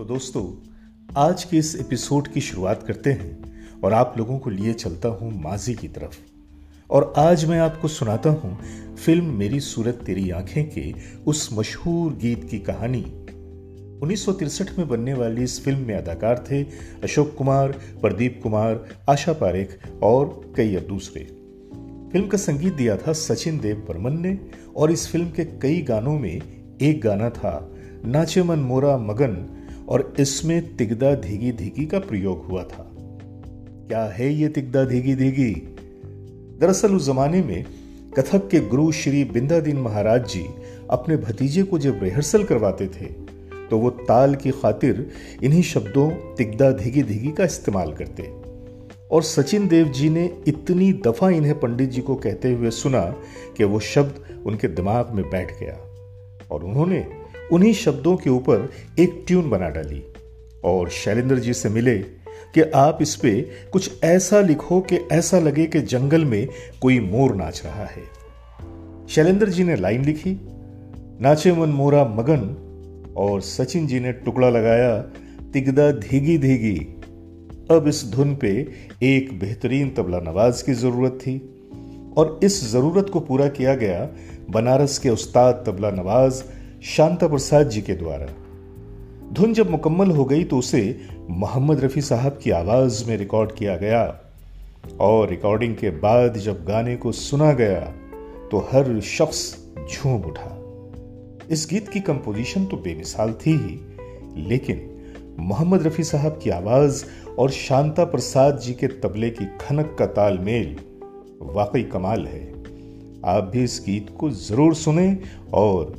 दोस्तों, आज के इस एपिसोड की शुरुआत करते हैं और आप लोगों को लिए चलता हूँ माजी की तरफ़। और आज मैं आपको सुनाता हूँ फ़िल्म मेरी सूरत तेरी आँखें के उस मशहूर गीत की कहानी। उन्नीस में बनने वाली इस फ़िल्म में अदाकार थे अशोक कुमार, प्रदीप कुमार, आशा पारेख और कई अब दूसरे। फ़िल्म का संगीत दिया था सचिन देव बर्मन ने और इस फ़िल्म के कई गानों में एक गाना था, नाचे मन मोरा मगन और इसमें तिगदा धीगी धीगी का प्रयोग हुआ था। क्या है ये तिगदा धीगी धीगी? दरअसल उस जमाने में कथक के गुरु श्री बिंदादीन महाराज जी अपने भतीजे को जब रिहर्सल करवाते थे तो वो ताल की खातिर इन्हीं शब्दों तिगदा धीगी धीगी का इस्तेमाल करते। और सचिन देव जी ने इतनी दफ़ा इन्हें पंडित जी को कहते हुए सुना कि वो शब्द उनके दिमाग में बैठ गया। और उन्होंने उन्हीं शब्दों के ऊपर एक ट्यून बना डाली और शैलेंद्र जी से मिले कि आप इस पे कुछ ऐसा लिखो कि ऐसा लगे कि जंगल में कोई मोर नाच रहा है। शैलेंद्र जी ने लाइन लिखी, नाचे मन मोरा मगन, और सचिन जी ने टुकड़ा लगाया, तिगदा धीगी धीगी। अब इस धुन पे एक बेहतरीन तबला नवाज़ की ज़रूरत थी, और इस ज़रूरत को पूरा किया गया बनारस के उस्ताद तबला नवाज़ शांता प्रसाद जी के द्वारा। धुन जब मुकम्मल हो गई तो उसे मोहम्मद रफी साहब की आवाज़ में रिकॉर्ड किया गया। और रिकॉर्डिंग के बाद जब गाने को सुना गया तो हर शख्स झूम उठा। इस गीत की कंपोजिशन तो बेमिसाल थी ही, लेकिन मोहम्मद रफी साहब की आवाज़ और शांता प्रसाद जी के तबले की खनक का तालमेल वाकई कमाल है। आप भी इस गीत को ज़रूर सुने और